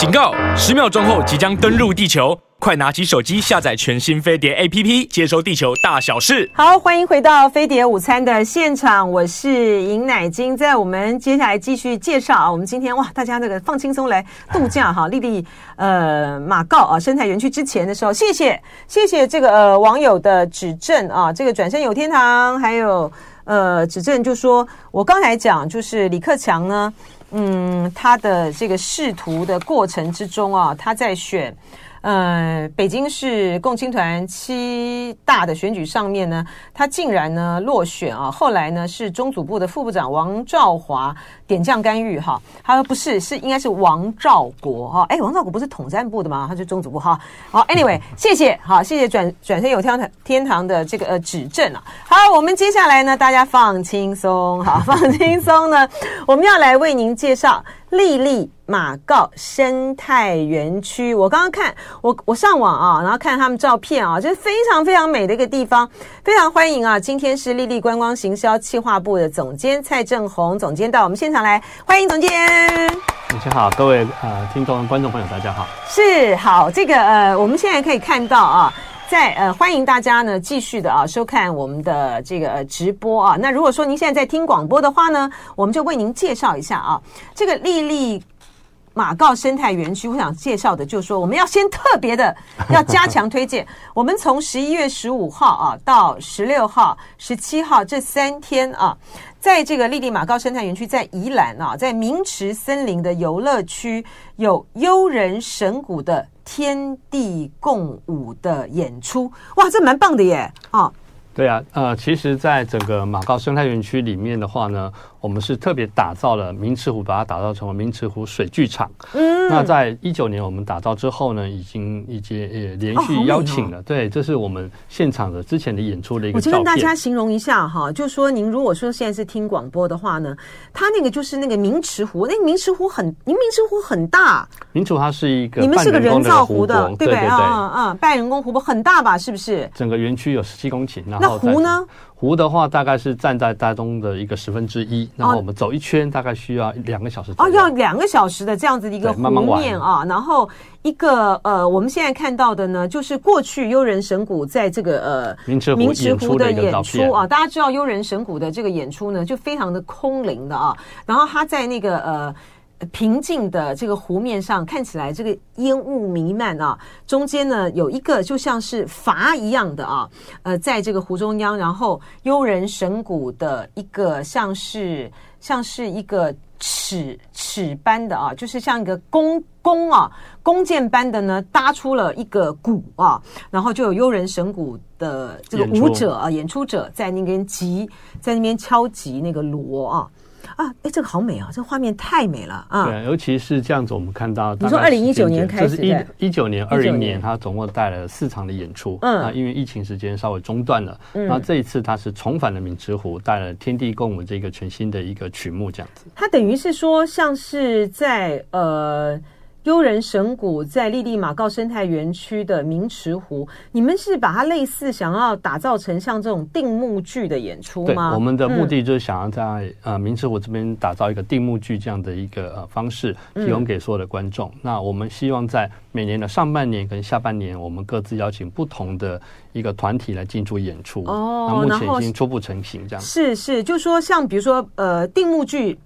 警告！十秒钟后即将登陆地球，快拿起手机下载全新飞碟 APP，接收地球大小事。好，欢迎回到飞碟午餐的现场，我是尹乃菁。在我们接下来继续介绍啊，我们今天哇，大家那个放轻松来度假哈，丽丽呃马告啊生态园区之前的时候，谢谢谢谢这个呃网友的指正啊，这个转身有天堂，还有呃指正就说，我刚才讲就是李克强呢。嗯，他的这个仕途的过程之中啊，他在选。呃，北京市共青团七大的选举上面呢，他竟然呢落选啊！后来呢是中组部的副部长王兆华点将干预哈，他说不是，是应该是王兆国哈，哎，王兆国不是统战部的吗？他是中组部哈。好，anyway，谢谢，好，谢谢转转身有天堂天堂的这个呃指正啊。好，我们接下来呢，大家放轻松，好，放轻松呢，我们要来为您介绍。丽丽马告生态园区，我刚刚看我我上网啊，然后看他们照片啊，就是非常非常美的一个地方，非常欢迎啊！今天是丽丽观光行销企划部的总监蔡正宏总监到我们现场来，欢迎总监。大家好，各位呃听众观众朋友，大家好。是好，这个呃，我们现在可以看到啊。在呃，欢迎大家呢继续的啊收看我们的这个、直播啊。那如果说您现在在听广播的话呢，我们就为您介绍一下啊，这个丽丽马告生态园区。我想介绍的就是说，我们要先特别的要加强推荐。我们从十一月十五号啊到十六号、十七号这三天啊，在这个丽丽马高生态园区，在宜兰啊，在明池森林的游乐区有悠人神谷的。天地共舞的演出，哇，这蛮棒的耶！啊，对啊，呃，其实，在整个马高生态园区里面的话呢。我们是特别打造了明池湖，把它打造成为明池湖水剧场。嗯，那在一九年我们打造之后呢，已经已经也连续邀请了。哦哦、对，这是我们现场的之前的演出的一个。我就跟大家形容一下哈，就说您如果说现在是听广播的话呢，它那个就是那个明池湖，那个明池湖很，您明池湖很大。明池湖它是一个，你们是个人造湖的，对不对？对对对，嗯嗯，半人工湖泊很大吧？是不是？整个园区有十七公顷，那湖呢？湖的话大概是站在大东的一个十分之一，然后我们走一圈大概需要两个小时。哦，要两个小时的这样子的一个湖面啊，然后一个呃，我们现在看到的呢，就是过去悠人神谷在这个呃明池湖的演出啊，大家知道悠人神谷的这个演出呢，就非常的空灵的啊，然后他在那个呃。平静的这个湖面上，看起来这个烟雾弥漫啊，中间呢有一个就像是筏一样的啊，呃，在这个湖中央，然后悠人神鼓的一个像是像是一个尺尺般的啊，就是像一个弓弓啊弓箭般的呢，搭出了一个鼓啊，然后就有悠人神鼓的这个舞者啊，演出者在那边击，在那边敲击那个锣啊。啊，哎，这个好美啊！这个画面太美了啊！对，尤其是这样子，我们看到，你说二零一九年开始，一一九年、二零年，他总共带来了四场的演出。嗯，那因为疫情时间稍微中断了，嗯，那这一次他是重返了明池湖，带了天地共舞这个全新的一个曲目，这样子。他等于是说，像是在呃。优人神谷在利利马告生态园区的明池湖，你们是把它类似想要打造成像这种定目剧的演出吗？对，我们的目的就是想要在、嗯、呃明池湖这边打造一个定目剧这样的一个呃方式，提供给所有的观众。嗯、那我们希望在每年的上半年跟下半年，我们各自邀请不同的一个团体来进驻演出。哦，那目前已经初步成型，这样是是，就是说像比如说呃定目剧。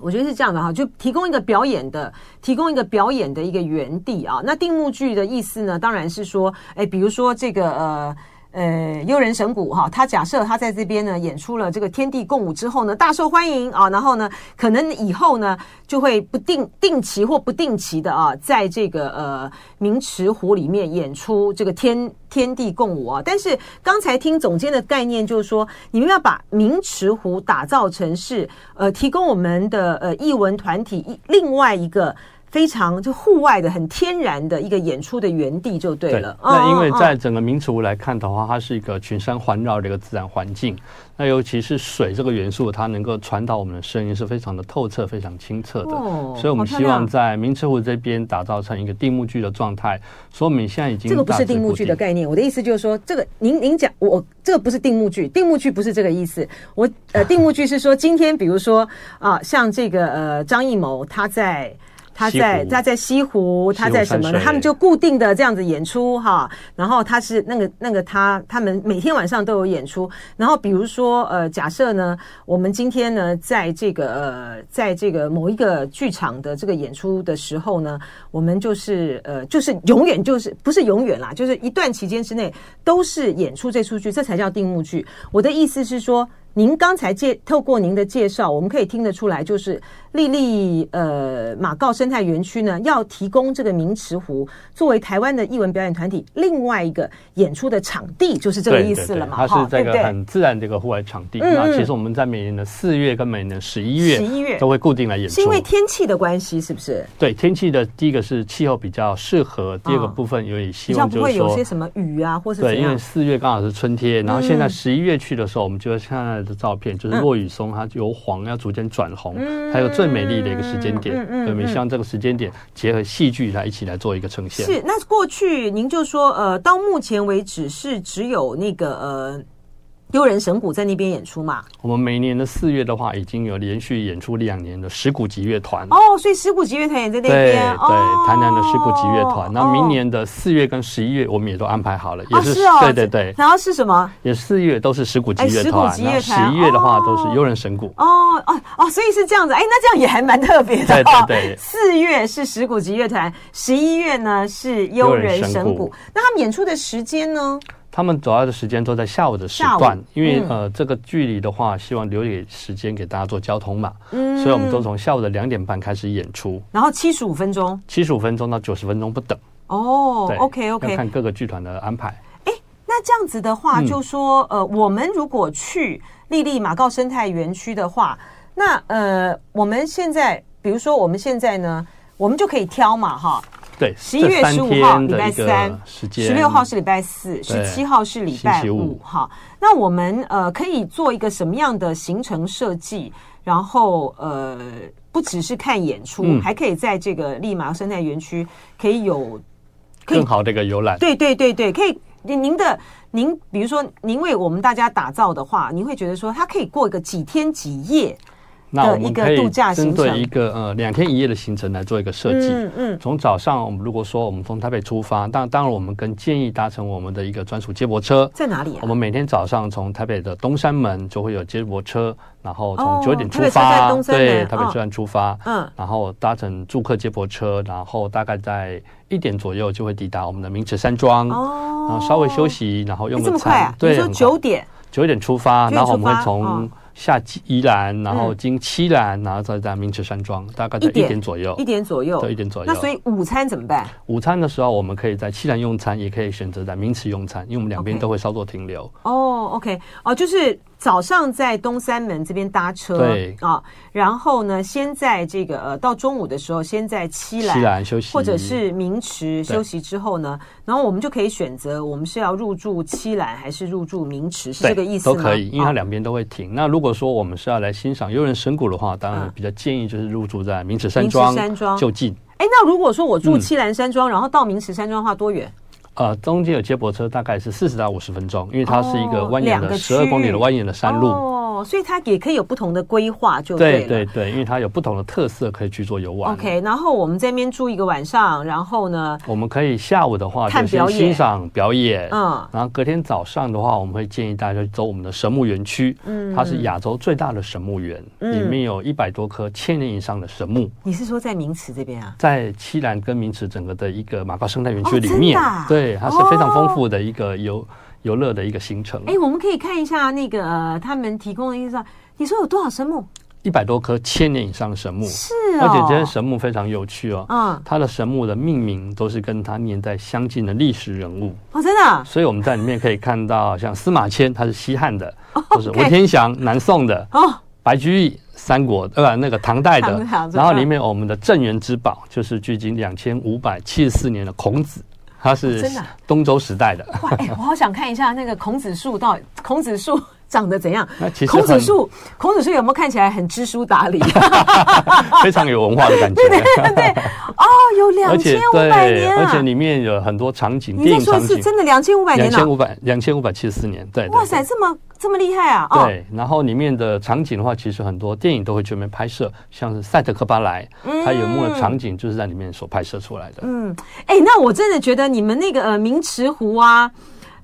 我觉得是这样的哈，就提供一个表演的，提供一个表演的一个园地啊。那定目剧的意思呢，当然是说，哎，比如说这个呃。呃，幽人神鼓哈，他假设他在这边呢演出了这个天地共舞之后呢，大受欢迎啊，然后呢，可能以后呢就会不定定期或不定期的啊，在这个呃明池湖里面演出这个天天地共舞啊。但是刚才听总监的概念就是说，你们要把明池湖打造成是呃提供我们的呃艺文团体另外一个。非常就户外的很天然的一个演出的原地就对了。对，那因为在整个明池湖来看的话，它是一个群山环绕的一个自然环境。那尤其是水这个元素，它能够传导我们的声音是非常的透彻、非常清澈的。哦，所以我们希望在明池湖这边打造成一个定目剧的状态。所以我们现在已经这个不是定目剧的概念。我的意思就是说，这个您您讲我这个不是定目剧，定目剧不是这个意思。我呃，定目剧是说今天比如说啊，像这个呃张艺谋他在。他在他在西湖，他在什么？他们就固定的这样子演出哈。然后他是那个那个他他们每天晚上都有演出。然后比如说呃，假设呢，我们今天呢，在这个呃，在这个某一个剧场的这个演出的时候呢，我们就是呃，就是永远就是不是永远啦，就是一段期间之内都是演出这出剧，这才叫定目剧。我的意思是说。您刚才介透过您的介绍，我们可以听得出来，就是丽丽呃马告生态园区呢，要提供这个明池湖作为台湾的艺文表演团体另外一个演出的场地，就是这个意思了嘛？对对对，它是这个很自然的一个户外场地。那其实我们在每年的四月跟每年的十一月，十一月都会固定来演出。是因为天气的关系，是不是？对，天气的第一个是气候比较适合，第二个部分有点希望就是说，不会有些什么雨啊，或是对，因为四月刚好是春天，然后现在十一月去的时候，我们就会看。的照片就是落雨松，它由黄要逐渐转红，还有最美丽的一个时间点。我们希望这个时间点结合戏剧来一起来做一个呈现。是，那过去您就说，呃，到目前为止是只有那个呃。优人神鼓在那边演出嘛？我们每年的四月的话，已经有连续演出两年的石鼓集乐团哦，所以石鼓集乐团也在那边。对对，台南的石鼓集乐团。那明年的四月跟十一月，我们也都安排好了，也是对对对。然后是什么？也四月都是石鼓集乐团，十一月的话都是悠人神鼓。哦哦哦，所以是这样子。哎，那这样也还蛮特别的。对对对，四月是石鼓集乐团，十一月呢是悠人神鼓。那他们演出的时间呢？他们主要的时间都在下午的时段，因为呃，这个距离的话，希望留给时间给大家做交通嘛，嗯，所以我们都从下午的两点半开始演出，然后七十五分钟，七十五分钟到九十分钟不等。哦，，OK OK，要看各个剧团的安排。哎，那这样子的话，就说呃，我们如果去丽丽马告生态园区的话，那呃，我们现在比如说我们现在呢，我们就可以挑嘛，哈。对，十一月十五号礼拜三，十六号是礼拜四，十七号是礼拜五。哈，那我们呃可以做一个什么样的行程设计？然后呃，不只是看演出，嗯、还可以在这个利马生态园区可以有更好的一个游览。对对对对，可以。您的您，比如说您为我们大家打造的话，您会觉得说它可以过一个几天几夜？那我们可以针对一个呃两天一夜的行程来做一个设计。嗯嗯。从早上，我们如果说我们从台北出发，当当然我们更建议搭乘我们的一个专属接驳车。在哪里啊？我们每天早上从台北的东山门就会有接驳车，然后从九点出发，对，台北车站出发。嗯。然后搭乘住客接驳车，然后大概在一点左右就会抵达我们的明池山庄。哦。然后稍微休息，然后用个餐。这么快啊？对。你说九点？九点出发，然后我们会从。下宜兰，然后经七兰，然后再在明池山庄，大概在一点左右，一点左右，对，一点左右。那所以午餐怎么办？午餐的时候，我们可以在七兰用餐，也可以选择在明池用餐，因为我们两边都会稍作停留。哦，OK，哦，就是。早上在东三门这边搭车，对啊，然后呢，先在这个呃，到中午的时候，先在七兰，栖兰休息，或者是明池休息之后呢，然后我们就可以选择，我们是要入住七兰还是入住明池，是这个意思吗？都可以，因为它两边都会停。那如果说我们是要来欣赏幽人神谷的话，当然比较建议就是入住在明池山庄，山庄就近。哎，那如果说我住七兰山庄，然后到明池山庄的话，多远？呃，中间有接驳车，大概是四十到五十分钟，因为它是一个蜿蜒的十二公里的蜿蜒的山路。哦所以它也可以有不同的规划，就对对对，因为它有不同的特色，可以去做游玩。OK，然后我们这边住一个晚上，然后呢，我们可以下午的话就先欣赏表演，嗯，然后隔天早上的话，我们会建议大家走我们的神木园区，嗯，它是亚洲最大的神木园，里面有一百多棵千年以上的神木。你是说在名池这边啊？在七兰跟名池整个的一个马高生态园区里面，对，它是非常丰富的一个游游乐的一个行程。哎，我们可以看一下那个呃，他们提供的意思。你说有多少神木？一百多棵千年以上的神木，是啊、哦，而且这些神木非常有趣哦。嗯，它的神木的命名都是跟它年代相近的历史人物哦，真的。所以我们在里面可以看到，像司马迁，他是西汉的；哦、或是文天祥，南宋的；哦，白居易，三国呃？那个唐代的。然后里面我们的镇园之宝，就是距今两千五百七十四年的孔子，他是真的东周时代的。哇，哎，我好想看一下那个孔子树到孔子树。长得怎样？那其实孔子树，孔子树有没有看起来很知书达理？非常有文化的感觉。对对对有两千五百年而且里面有很多场景，你在说是真的两千五百年？两千五百两千五百七十四年，对。哇塞，这么这么厉害啊！对，然后里面的场景的话，其实很多电影都会全面拍摄，像是赛德克巴莱，它有幕的场景就是在里面所拍摄出来的。嗯，哎，那我真的觉得你们那个呃明池湖啊，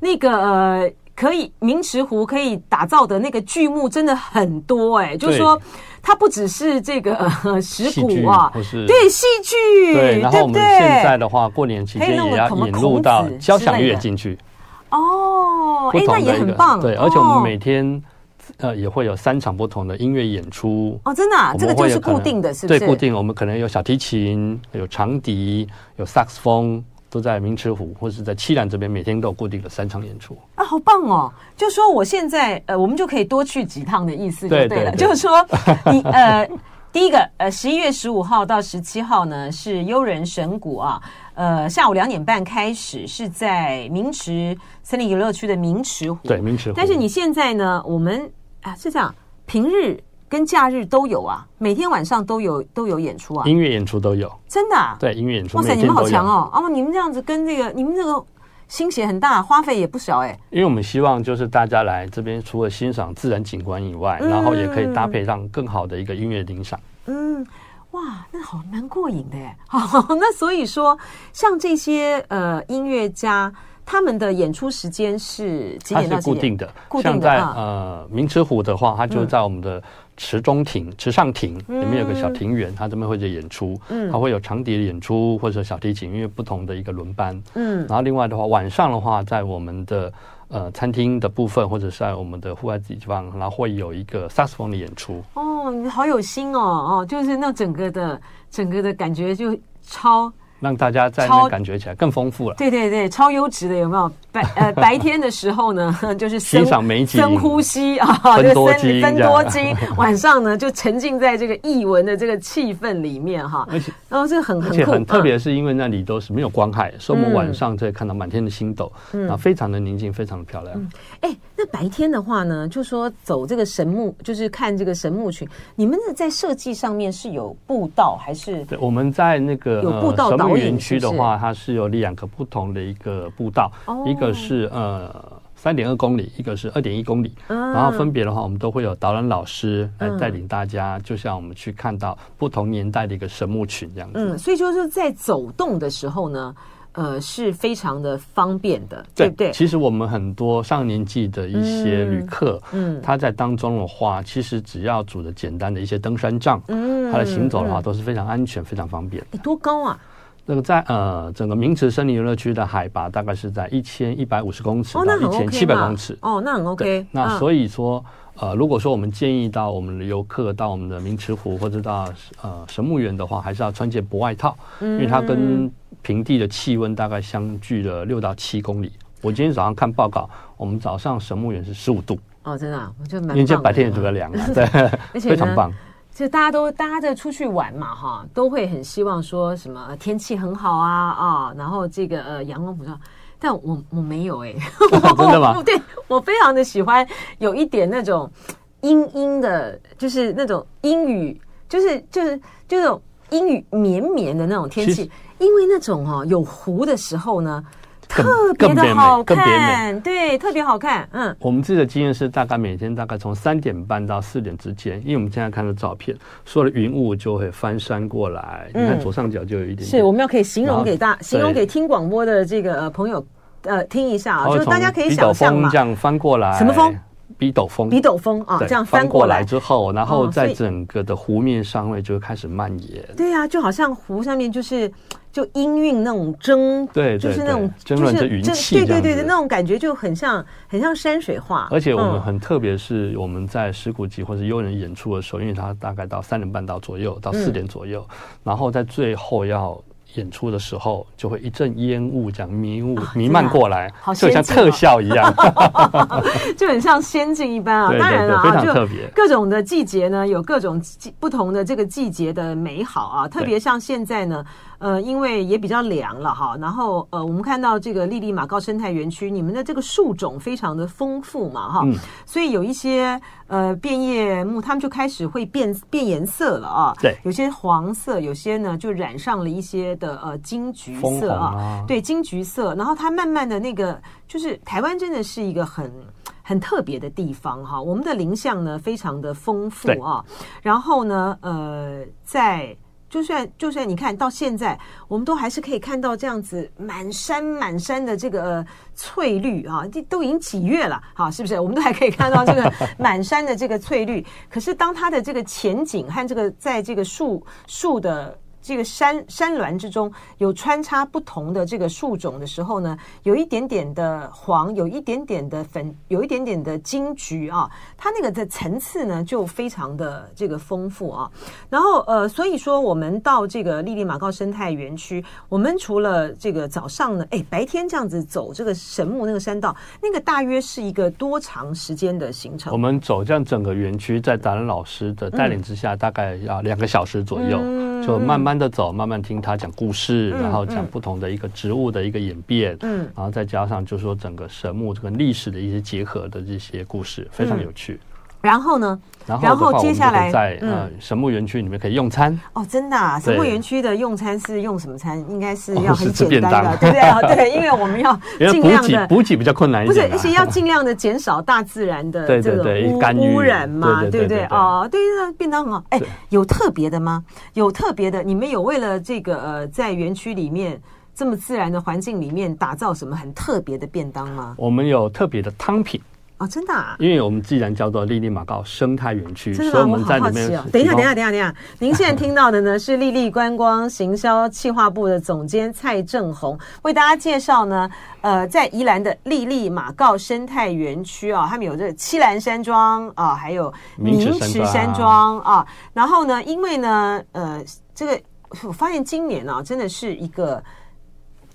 那个呃。可以，明池湖可以打造的那个剧目真的很多哎、欸，就是说它不只是这个呃石鼓啊，对戏剧，对，然后我们现在的话，过年期间也要引入到交响乐进去哦，哎，那也很棒，对，而且我们每天呃也会有三场不同的音乐演出哦，真的，这个就是固定的，是不是？对，固定，我们可能有小提琴，有长笛，有萨克斯风。都在明池湖或者是在七兰这边，每天都有固定的三场演出啊，好棒哦！就说我现在呃，我们就可以多去几趟的意思就对了。对对对，就是说你 呃，第一个呃，十一月十五号到十七号呢是悠人神谷啊，呃，下午两点半开始是在明池森林游乐区的明池湖，对明池湖。但是你现在呢，我们啊是这样，平日。跟假日都有啊，每天晚上都有都有演出啊，音乐演出都有，真的啊？对，音乐演出。哇塞，你们好强哦！哦，你们这样子跟这个，你们这个心血很大，花费也不少哎。因为我们希望就是大家来这边，除了欣赏自然景观以外，然后也可以搭配上更好的一个音乐欣赏。嗯，哇，那好蛮过瘾的哎。好，那所以说，像这些呃音乐家。他们的演出时间是几点到几点？它是固定的，像在呃明池湖的话，它就在我们的池中庭、池上庭里面有个小庭园，它这边会在演出，嗯，它会有长笛的演出或者小提琴，因为不同的一个轮班，嗯，然后另外的话，晚上的话，在我们的呃餐厅的部分或者是在我们的户外地方，然后会有一个萨克斯风的演出。哦，你好有心哦，哦，就是那整个的整个的感觉就超。让大家在那感觉起来更丰富了。对对对，超优质的有没有？白呃 白天的时候呢，就是欣赏美景、深呼吸啊，分多金，分多金。晚上呢，就沉浸在这个译文的这个气氛里面哈。而且，然后这个很很而且很特别，是因为那里都是没有光害，所以我们晚上可以看到满天的星斗，然后非常的宁静，非常的漂亮。哎，那白天的话呢，就说走这个神木，就是看这个神木群，你们的在设计上面是有步道还是？对，我们在那个有步道园区的话，它是有两个不同的一个步道，一个。是呃三点二公里，一个是二点一公里，嗯、然后分别的话，我们都会有导览老师来带领大家，嗯、就像我们去看到不同年代的一个神木群这样子。嗯，所以就是在走动的时候呢，呃，是非常的方便的，对，对？其实我们很多上年纪的一些旅客，嗯，他在当中的话，其实只要组的简单的一些登山杖，嗯，他的行走的话都是非常安全、非常方便。你多高啊？那个在呃整个明池森林游乐区的海拔大概是在一千一百五十公尺到一千七百公尺。哦，那很 OK。那所以说，呃，如果说我们建议到我们的游客到我们的明池湖或者到呃神木园的话，还是要穿件薄外套，因为它跟平地的气温大概相距了六到七公里。我今天早上看报告，我们早上神木园是十五度。哦，真的，我就蛮。因为这白天也比较凉啊，对，而且非常棒。就大家都大家在出去玩嘛，哈，都会很希望说什么天气很好啊啊，然后这个呃阳光普照，但我我没有哎、欸，真的吗？对，我非常的喜欢有一点那种阴阴的，就是那种阴雨，就是就是就这种阴雨绵绵的那种天气，因为那种哈有湖的时候呢。特别的好看，对，特别好看。嗯，我们自己的经验是，大概每天大概从三点半到四点之间，因为我们现在看的照片，所有的云雾就会翻山过来。你看左上角就有一点，是我们要可以形容给大，形容给听广播的这个呃朋友呃听一下啊，就是大家可以想象嘛，这样翻过来，什么风？笔斗风，笔斗风啊，这样翻过来之后，然后在整个的湖面上面就开始蔓延。对呀，就好像湖上面就是。就氤氲那种蒸，对，就是那种蒸润的云气，对对对对，那种感觉就很像很像山水画。而且我们很特别，是我们在石鼓集或者悠人演出的时候，因为它大概到三点半到左右，到四点左右，然后在最后要演出的时候，就会一阵烟雾这样迷雾弥漫过来，好像特效一样，就很像仙境一般啊。当然了，非常特别。各种的季节呢，有各种不同的这个季节的美好啊。特别像现在呢。呃，因为也比较凉了哈，然后呃，我们看到这个丽丽马高生态园区，你们的这个树种非常的丰富嘛哈，嗯、所以有一些呃变叶木，它们就开始会变变颜色了啊。对，有些黄色，有些呢就染上了一些的呃金橘色啊，啊对，金橘色。然后它慢慢的那个，就是台湾真的是一个很很特别的地方哈，我们的林相呢非常的丰富啊。然后呢，呃，在。就算就算你看到现在，我们都还是可以看到这样子满山满山的这个、呃、翠绿啊，这都已经几月了，好，是不是？我们都还可以看到这个 满山的这个翠绿。可是当它的这个前景和这个在这个树树的。这个山山峦之中有穿插不同的这个树种的时候呢，有一点点的黄，有一点点的粉，有一点点的金橘啊，它那个的层次呢就非常的这个丰富啊。然后呃，所以说我们到这个莉莉马告生态园区，我们除了这个早上呢，哎，白天这样子走这个神木那个山道，那个大约是一个多长时间的行程？我们走这样整个园区，在达人老师的带领之下，嗯、大概要两个小时左右，嗯、就慢慢。的走，慢慢听他讲故事，然后讲不同的一个植物的一个演变，嗯，然后再加上就是说整个神木这个历史的一些结合的这些故事，非常有趣。然后呢？然后接下来在呃神木园区里面可以用餐哦，真的啊！神木园区的用餐是用什么餐？应该是要很简单的，对不对？对，因为我们要 尽量的补给比较困难一点，不是，而且要尽量的减少大自然的这个污污染嘛，对不对？哦，对，那便当很好。哎，有特别的吗？有特别的？你们有为了这个呃，在园区里面这么自然的环境里面打造什么很特别的便当吗？我们有特别的汤品。哦，真的啊！因为我们既然叫做丽丽马告生态园区，所以我们在里面。哦、等一下，等一下，等一下，等一下！您现在听到的呢是丽丽观光行销企划部的总监蔡正红为大家介绍呢。呃，在宜兰的丽丽马告生态园区啊，他们有这个七兰山庄啊，还有明池山庄啊。然后呢，因为呢，呃，这个我发现今年啊，真的是一个。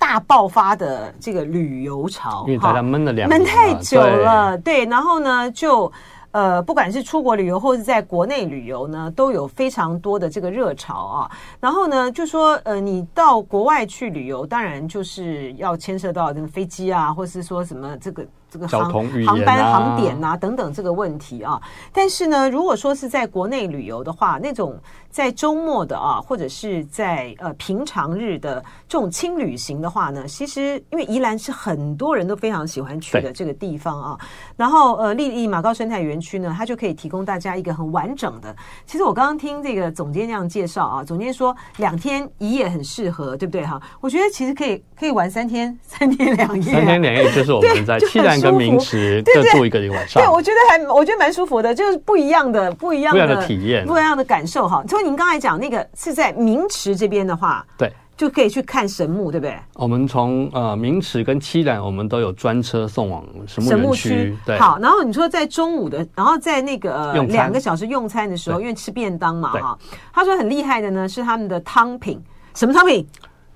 大爆发的这个旅游潮，因为大家闷了两年，闷太久了，对，对。然后呢，就呃，不管是出国旅游或者在国内旅游呢，都有非常多的这个热潮啊。然后呢，就说呃，你到国外去旅游，当然就是要牵涉到这个飞机啊，或是说什么这个。这个航航班航点啊等等这个问题啊，但是呢，如果说是在国内旅游的话，那种在周末的啊，或者是在呃平常日的这种轻旅行的话呢，其实因为宜兰是很多人都非常喜欢去的这个地方啊，然后呃丽丽马高生态园区呢，它就可以提供大家一个很完整的。其实我刚刚听这个总监那样介绍啊，总监说两天一夜很适合，对不对哈？我觉得其实可以可以玩三天三天两夜，三天两夜就是我们在 七兰。跟名池各住一个一个晚上，对，我觉得还我觉得蛮舒服的，就是不一样的不一样的，的体验，不一样的感受哈。所以您刚才讲那个是在名池这边的话，对，就可以去看神木，对不对？我们从呃名池跟七兰，我们都有专车送往神木园区。对，好，然后你说在中午的，然后在那个两个小时用餐的时候，因为吃便当嘛哈，他说很厉害的呢是他们的汤品，什么汤品？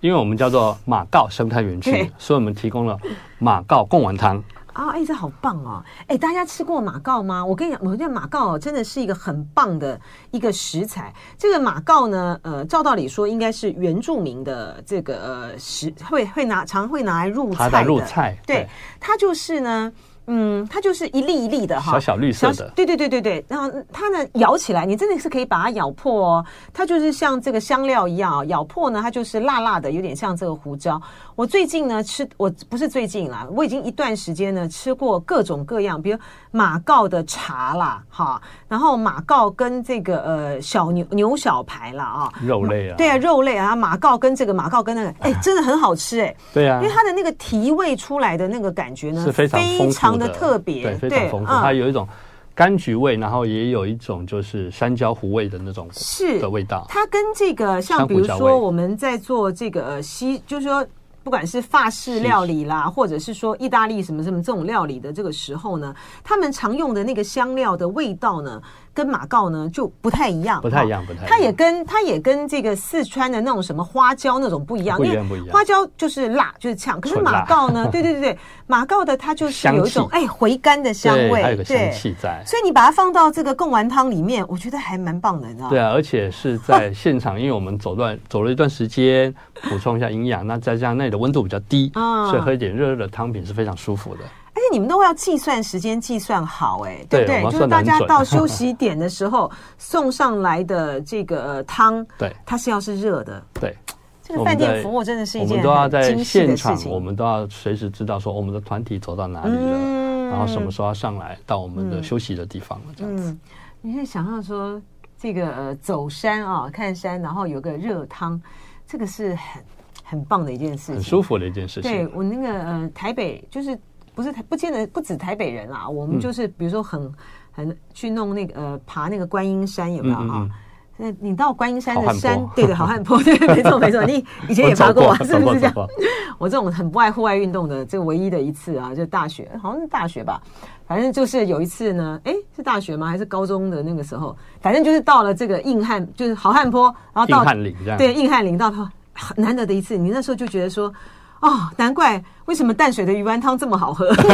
因为我们叫做马告生态园区，所以我们提供了马告贡丸汤。啊，哎，这好棒哦！哎，大家吃过马告吗？我跟你讲，我觉得马告哦，真的是一个很棒的一个食材。这个马告呢，呃，照道理说应该是原住民的这个呃食，会会拿常会拿来入菜的。入菜，对，对，它就是呢。嗯，它就是一粒一粒的哈，小小绿色的，对对对对对。然后它呢，咬起来，你真的是可以把它咬破哦。它就是像这个香料一样啊，咬破呢，它就是辣辣的，有点像这个胡椒。我最近呢吃，我不是最近啦，我已经一段时间呢吃过各种各样，比如马告的茶啦，哈，然后马告跟这个呃小牛牛小排啦啊，肉类啊，对啊，肉类啊，马告跟这个马告跟那个，哎，真的很好吃哎，对啊，因为它的那个提味出来的那个感觉呢是非常丰富。的特别对，非常丰富，它有一种柑橘味，然后也有一种就是山椒糊味的那种是的味道。它跟这个像比如说我们在做这个西，就是说不管是法式料理啦，或者是说意大利什么什么这种料理的这个时候呢，他们常用的那个香料的味道呢，跟马告呢就不太一样，不太一样，不太一样。它也跟它也跟这个四川的那种什么花椒那种不一样，不一样，不一样。花椒就是辣，就是呛。可是马告呢，对对对对，马告的它就是有一种哎回甘的香味，还有个香气在。所以你把它放到这个贡丸汤里面，我觉得还蛮棒的，你知道吗？对啊，而且是在现场，因为我们走段 走了一段时间，补充一下营养，那再加上那里的温度比较低，所以喝一点热热的汤品是非常舒服的。而且你们都要计算时间，计算好，哎，对不对？就是大家到休息点的时候送上来的这个汤，对，它是要是热的。对，这个饭店服务真的是一件我们都要在现场，我们都要随时知道说我们的团体走到哪里了，然后什么时候要上来到我们的休息的地方了，这样子。你可以想象说，这个呃走山啊，看山，然后有个热汤，这个是很很棒的一件事情，很舒服的一件事情。对我那个呃台北就是。不是台，不见得不止台北人啦。我们就是比如说很很去弄那个呃爬那个观音山有没有啊？那你到观音山的山，对对，好汉坡，对，没错 没错。你以前也爬过啊，是不是这样？我这种很不爱户外运动的，这唯一的一次啊，就大学，好像是大学吧。反正就是有一次呢，哎，是大学吗？还是高中的那个时候？反正就是到了这个硬汉，就是好汉坡，然后到硬汉岭。对，硬汉岭到它难得的一次，你那时候就觉得说。哦，难怪为什么淡水的鱼丸汤这么好喝，就很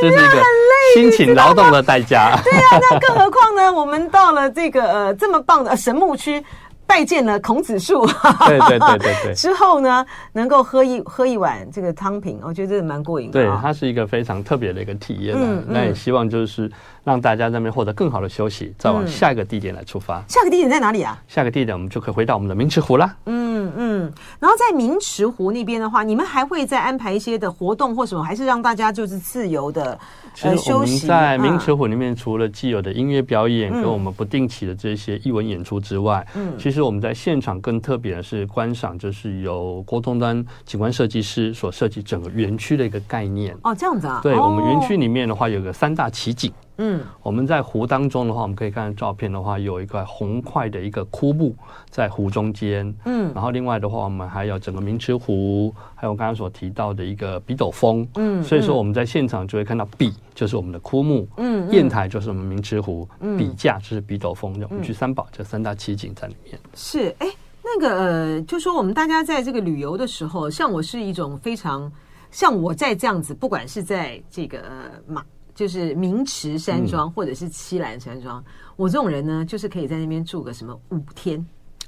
累，辛勤劳动的代价。对啊，那更何况呢？我们到了这个呃这么棒的神木区。拜见了孔子树，对对对对对。之后呢，能够喝一喝一碗这个汤品，我觉得这个蛮过瘾的。对，它是一个非常特别的一个体验。嗯，那也希望就是让大家在那边获得更好的休息，再往下一个地点来出发。下个地点在哪里啊？下个地点我们就可以回到我们的明池湖啦。嗯嗯。然后在明池湖那边的话，你们还会再安排一些的活动或什么，还是让大家就是自由的呃休息？在明池湖里面，除了既有的音乐表演跟我们不定期的这些艺文演出之外，嗯，其实。我们在现场更特别的是观赏，就是由郭东端景观设计师所设计整个园区的一个概念。哦，这样子啊。对，我们园区里面的话，有个三大奇景。嗯，我们在湖当中的话，我们可以看照片的话，有一块红块的一个枯木在湖中间。嗯，然后另外的话，我们还有整个明池湖，还有我刚刚所提到的一个笔斗峰。嗯，所以说我们在现场就会看到笔就是我们的枯木，嗯，砚台就是我们明池湖，笔架就是笔斗峰，我们去三宝这三大奇景在里面。是，哎，那个呃，就说我们大家在这个旅游的时候，像我是一种非常像我在这样子，不管是在这个马。就是明池山庄或者是七兰山庄，嗯、我这种人呢，就是可以在那边住个什么五天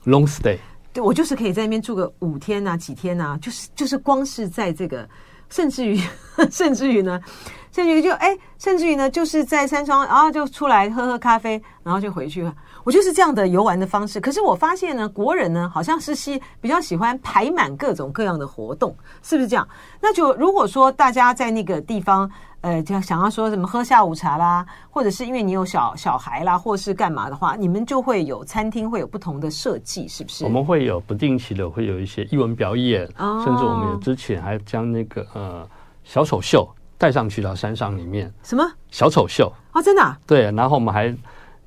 ，long stay。对，我就是可以在那边住个五天呐、啊，几天呐、啊，就是就是光是在这个，甚至于 甚至于呢，甚至于就哎，甚至于呢，就是在山庄，然后就出来喝喝咖啡，然后就回去了。我就是这样的游玩的方式。可是我发现呢，国人呢好像是喜比较喜欢排满各种各样的活动，是不是这样？那就如果说大家在那个地方。呃，就想要说什么喝下午茶啦，或者是因为你有小小孩啦，或是干嘛的话，你们就会有餐厅会有不同的设计，是不是？我们会有不定期的会有一些艺文表演，哦、甚至我们有之前还将那个呃小丑秀带上去到山上里面。什么小丑秀？哦，真的、啊？对，然后我们还。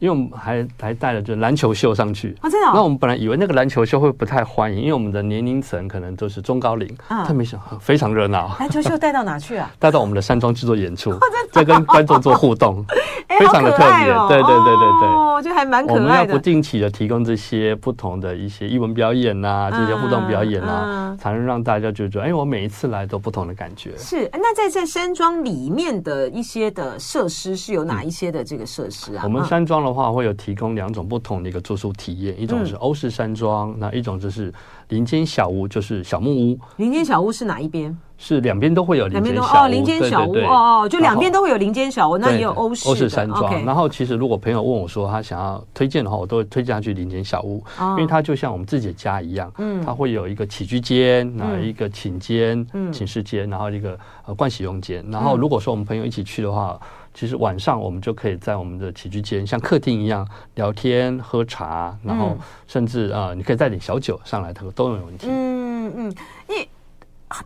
因为我们还还带了就篮球秀上去啊，真的。那我们本来以为那个篮球秀会不太欢迎，因为我们的年龄层可能都是中高龄，啊、但没想非常热闹。篮球秀带到哪去啊？带到我们的山庄制作演出，在跟观众做互动，非常的特别。对对对对对，哦，就还蛮可爱的。我们要不定期的提供这些不同的一些艺文表演呐，这些互动表演呐，才能让大家觉得，哎，我每一次来都不同的感觉。是，那在在山庄里面的一些的设施是有哪一些的这个设施啊？我们山庄的话会有提供。两种不同的一个住宿体验，一种是欧式山庄，嗯、那一种就是林间小屋，就是小木屋。林间小屋是哪一边？是两边都会有林间小屋。哦，林间小屋哦，就两边都会有林间小屋，那也有欧式欧式山庄。然后其实如果朋友问我说他想要推荐的话，我都会推荐他去林间小屋，哦、因为它就像我们自己的家一样，嗯，它会有一个起居间，然后一个寝间、嗯、寝室间，然后一个呃盥洗用间。然后如果说我们朋友一起去的话。其实晚上我们就可以在我们的起居间，像客厅一样聊天、喝茶，然后甚至啊、呃，你可以带点小酒上来，它都没有问题。嗯嗯，因为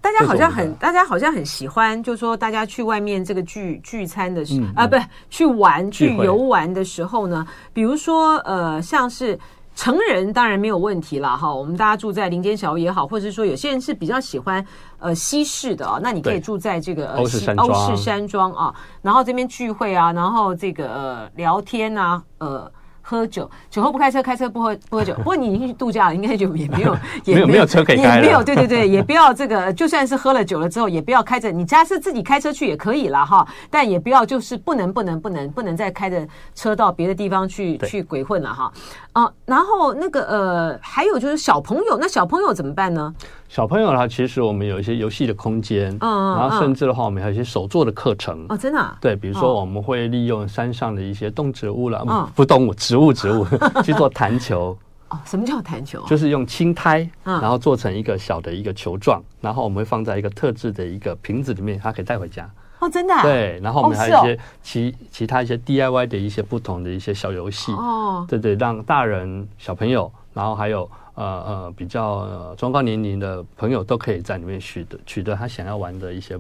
大家好像很，大家好像很喜欢，就是说大家去外面这个聚聚餐的时啊，不是去玩、去游玩的时候呢，比如说呃，像是成人当然没有问题了哈，我们大家住在林间小屋也好，或者是说有些人是比较喜欢呃西式的啊，那你可以住在这个欧式山欧式山庄啊，然后这边聚会啊，然后这个呃聊天啊，呃。喝酒，酒后不开车，开车不喝不喝酒。不过你已经去度假了，应该就也没有，也没有，没有车可以开，也没有，对对对，也不要这个，就算是喝了酒了之后，也不要开着。你家是自己开车去也可以了哈，但也不要就是不能不能不能不能再开着车到别的地方去去鬼混了哈。啊，然后那个呃，还有就是小朋友，那小朋友怎么办呢？小朋友的话，其实我们有一些游戏的空间，嗯，然后甚至的话，我们还有一些手作的课程哦，真的，啊，对，比如说我们会利用山上的一些动植物了，嗯，不动物，植物，植 物去做弹球。哦，什么叫弹球？就是用青苔，然后做成一个小的一个球状，然后我们会放在一个特制的一个瓶子里面，它可以带回家。哦，真的，对，然后我们还有一些其其他一些 DIY 的一些不同的一些小游戏，哦，对对，让大人小朋友，然后还有。呃呃，比较、呃、中高年龄的朋友都可以在里面取得取得他想要玩的一些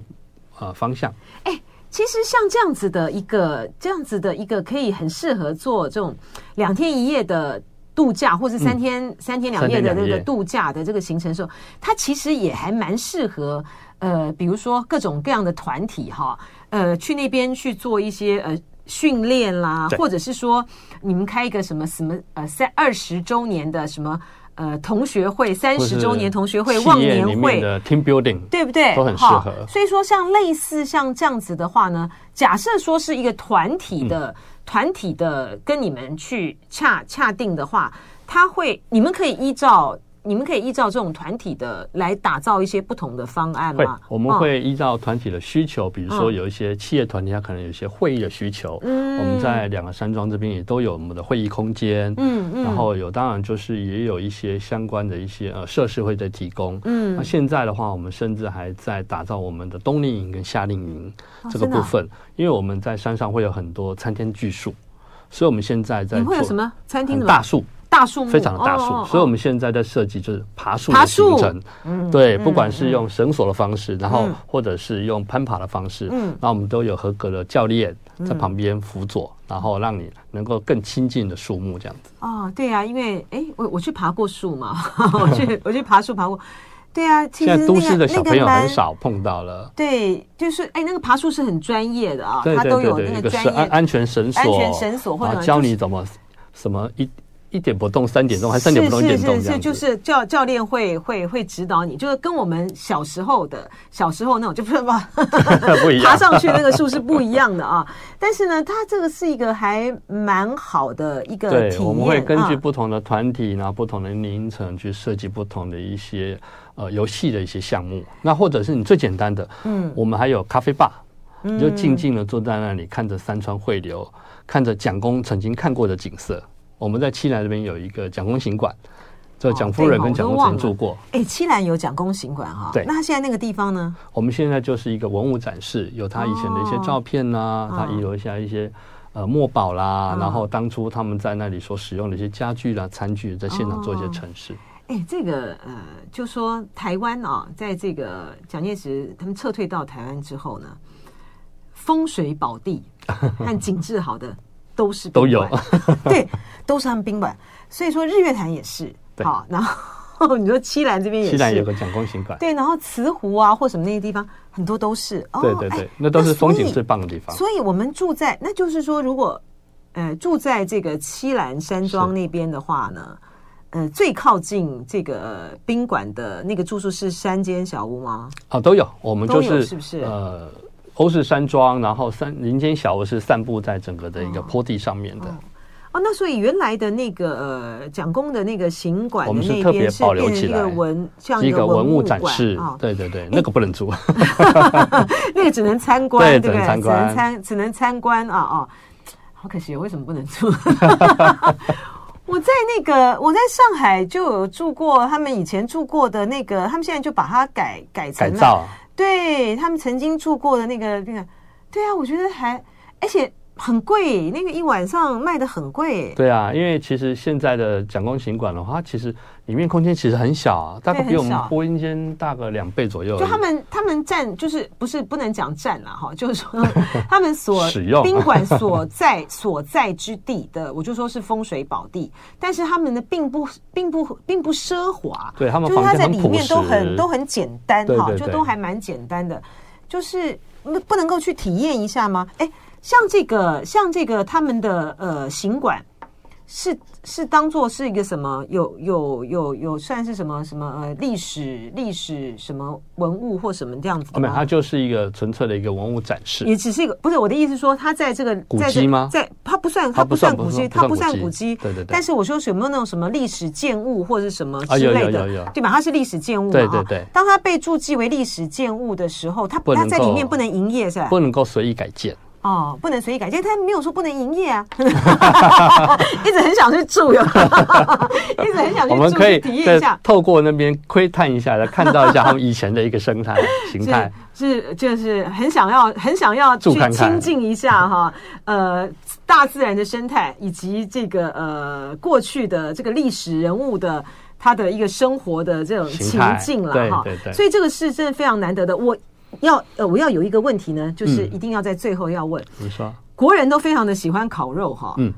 呃方向。哎、欸，其实像这样子的一个这样子的一个，可以很适合做这种两天一夜的度假，或是三天、嗯、三天两夜的那个度假的这个行程的时候，它其实也还蛮适合呃，比如说各种各样的团体哈，呃，去那边去做一些呃训练啦，或者是说你们开一个什么什么呃三二十周年的什么。呃，同学会三十周年同学会忘年会的 team building，对不对？都很适合。所以说，像类似像这样子的话呢，假设说是一个团体的、嗯、团体的跟你们去洽洽定的话，他会你们可以依照。你们可以依照这种团体的来打造一些不同的方案吗？会，我们会依照团体的需求，比如说有一些企业团体，它可能有一些会议的需求。嗯，我们在两个山庄这边也都有我们的会议空间。嗯嗯，然后有当然就是也有一些相关的一些呃设施会在提供。嗯，那现在的话，我们甚至还在打造我们的冬令营跟夏令营这个部分，因为我们在山上会有很多参天巨树，所以我们现在在你会有什么餐厅大树？大树非常的大树，哦哦哦，所以我们现在在设计就是爬树的行程。嗯，对，不管是用绳索的方式，嗯，然后或者是用攀爬的方式，嗯，那我们都有合格的教练在旁边辅佐，嗯，然后让你能够更亲近的树木这样子。哦，对啊，因为哎，我我去爬过树嘛，我去 我去爬树爬过。对啊，其实、那个、现在都市的小朋友很少碰到了。对，就是哎，那个爬树是很专业的啊，对对对对，他都有那个专业安安全绳索，安全绳索或者教你怎么什么一。一点不动，三点钟，还三点不动，一点动，是是是，就是教教练会会会指导你，就是跟我们小时候的小时候那种，就不是吧？不一样，爬上去那个树是不一样的啊。但是呢，它这个是一个还蛮好的一个体验。对，我们会根据不同的团体，然后不同的年龄层去设计不同的一些呃游戏的一些项目。那或者是你最简单的，嗯，我们还有咖啡吧，你就静静的坐在那里，看着山川汇流，看着蒋公曾经看过的景色。我们在七南这边有一个蒋公行馆，这蒋夫人跟蒋公曾住过。哎，七南有蒋公行馆哈。对，那他现在那个地方呢？我们现在就是一个文物展示，有他以前的一些照片呐、啊，他遗留下一些呃墨宝啦，然后当初他们在那里所使用的一些家具啦、餐具，在现场做一些陈设。哎，这个呃，就说台湾啊，在这个蒋介石他们撤退到台湾之后呢，风水宝地和景致好的。都是都有，对，都是他们宾馆。所以说日月潭也是好，然后 你说七兰这边也是，栖兰有个蒋公行馆，对，然后慈湖啊或什么那些地方很多都是，哦、对对对，那都是风景最棒的地方。所以，所以我们住在，那就是说，如果呃住在这个七兰山庄那边的话呢，呃，最靠近这个宾馆的那个住宿是山间小屋吗？啊，都有，我们就是是不是呃。欧式山庄，然后山林间小屋是散布在整个的一个坡地上面的。哦，哦，那所以原来的那个呃蒋公的那个行馆，我们是特别保留起来，一个文像一个文物展示。哦、对对对，那个不能住，那个只能参观，对，对不对？只能参观，只能参观啊啊！好可惜，为什么不能住？我在那个我在上海就有住过，他们以前住过的那个，他们现在就把它改改成了。改造。对他们曾经住过的那个那个，对啊，我觉得还，而且很贵，那个一晚上卖的很贵。对啊，因为其实现在的蒋公行馆的话，其实里面空间其实很小啊，大概比我们播音间大个两倍左右。就他们他们占就是不是不能讲占了哈，就是说他们所 使用 宾馆所在所在之地的，我就说是风水宝地，但是他们的并不并不并不奢华，对他们就是他在里面都很都很简单哈，就都还蛮简单的，就是不能够去体验一下吗？哎。像这个，像这个，他们的呃行馆是是当做是一个什么？有有有有算是什么什么呃历史历史什么文物或什么这样子的？没有，它就是一个纯粹的一个文物展示。也只是一个，不是我的意思说，它在这个古迹吗？在它不算，它不算古迹，它不算古迹。对对对。但是我说有没有那种什么历史建物或者什么之类的？对吧？它是历史建物嘛？对对对。当它被注记为历史建物的时候，它它在里面不能营业是吧？不能够随意改建。哦，不能随意改建，他没有说不能营业啊，一直很想去住哟，一直很想去住，我们可以体验一下，透过那边窥探一下，来看到一下他们以前的一个生态形态，是就是很想要很想要去亲近一下哈，呃，大自然的生态以及这个呃过去的这个历史人物的他的一个生活的这种情境了哈，所以这个是真的非常难得的，我。要呃，我要有一个问题呢，就是一定要在最后要问。你说，国人都非常的喜欢烤肉哈。嗯，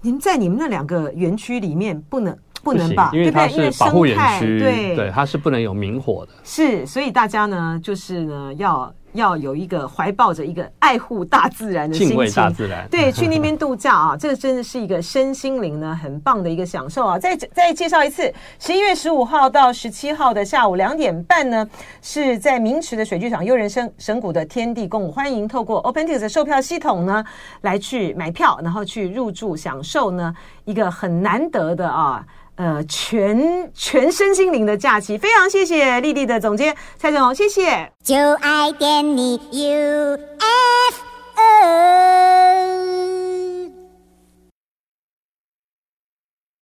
你们在你们那两个园区里面不能不能吧？因为它是保护园区，对对，它是不能有明火的。是，所以大家呢，就是呢要。要有一个怀抱着一个爱护大自然的心情，敬畏大自然，对，去那边度假啊，这个真的是一个身心灵呢很棒的一个享受啊！再再介绍一次，十一月十五号到十七号的下午两点半呢，是在明池的水剧场悠人神神谷的天地共舞，欢迎透过 OpenTix 的售票系统呢来去买票，然后去入住，享受呢一个很难得的啊。呃，全全身心灵的假期，非常谢谢丽丽的总监蔡正弘，谢谢。就爱点你 UFO。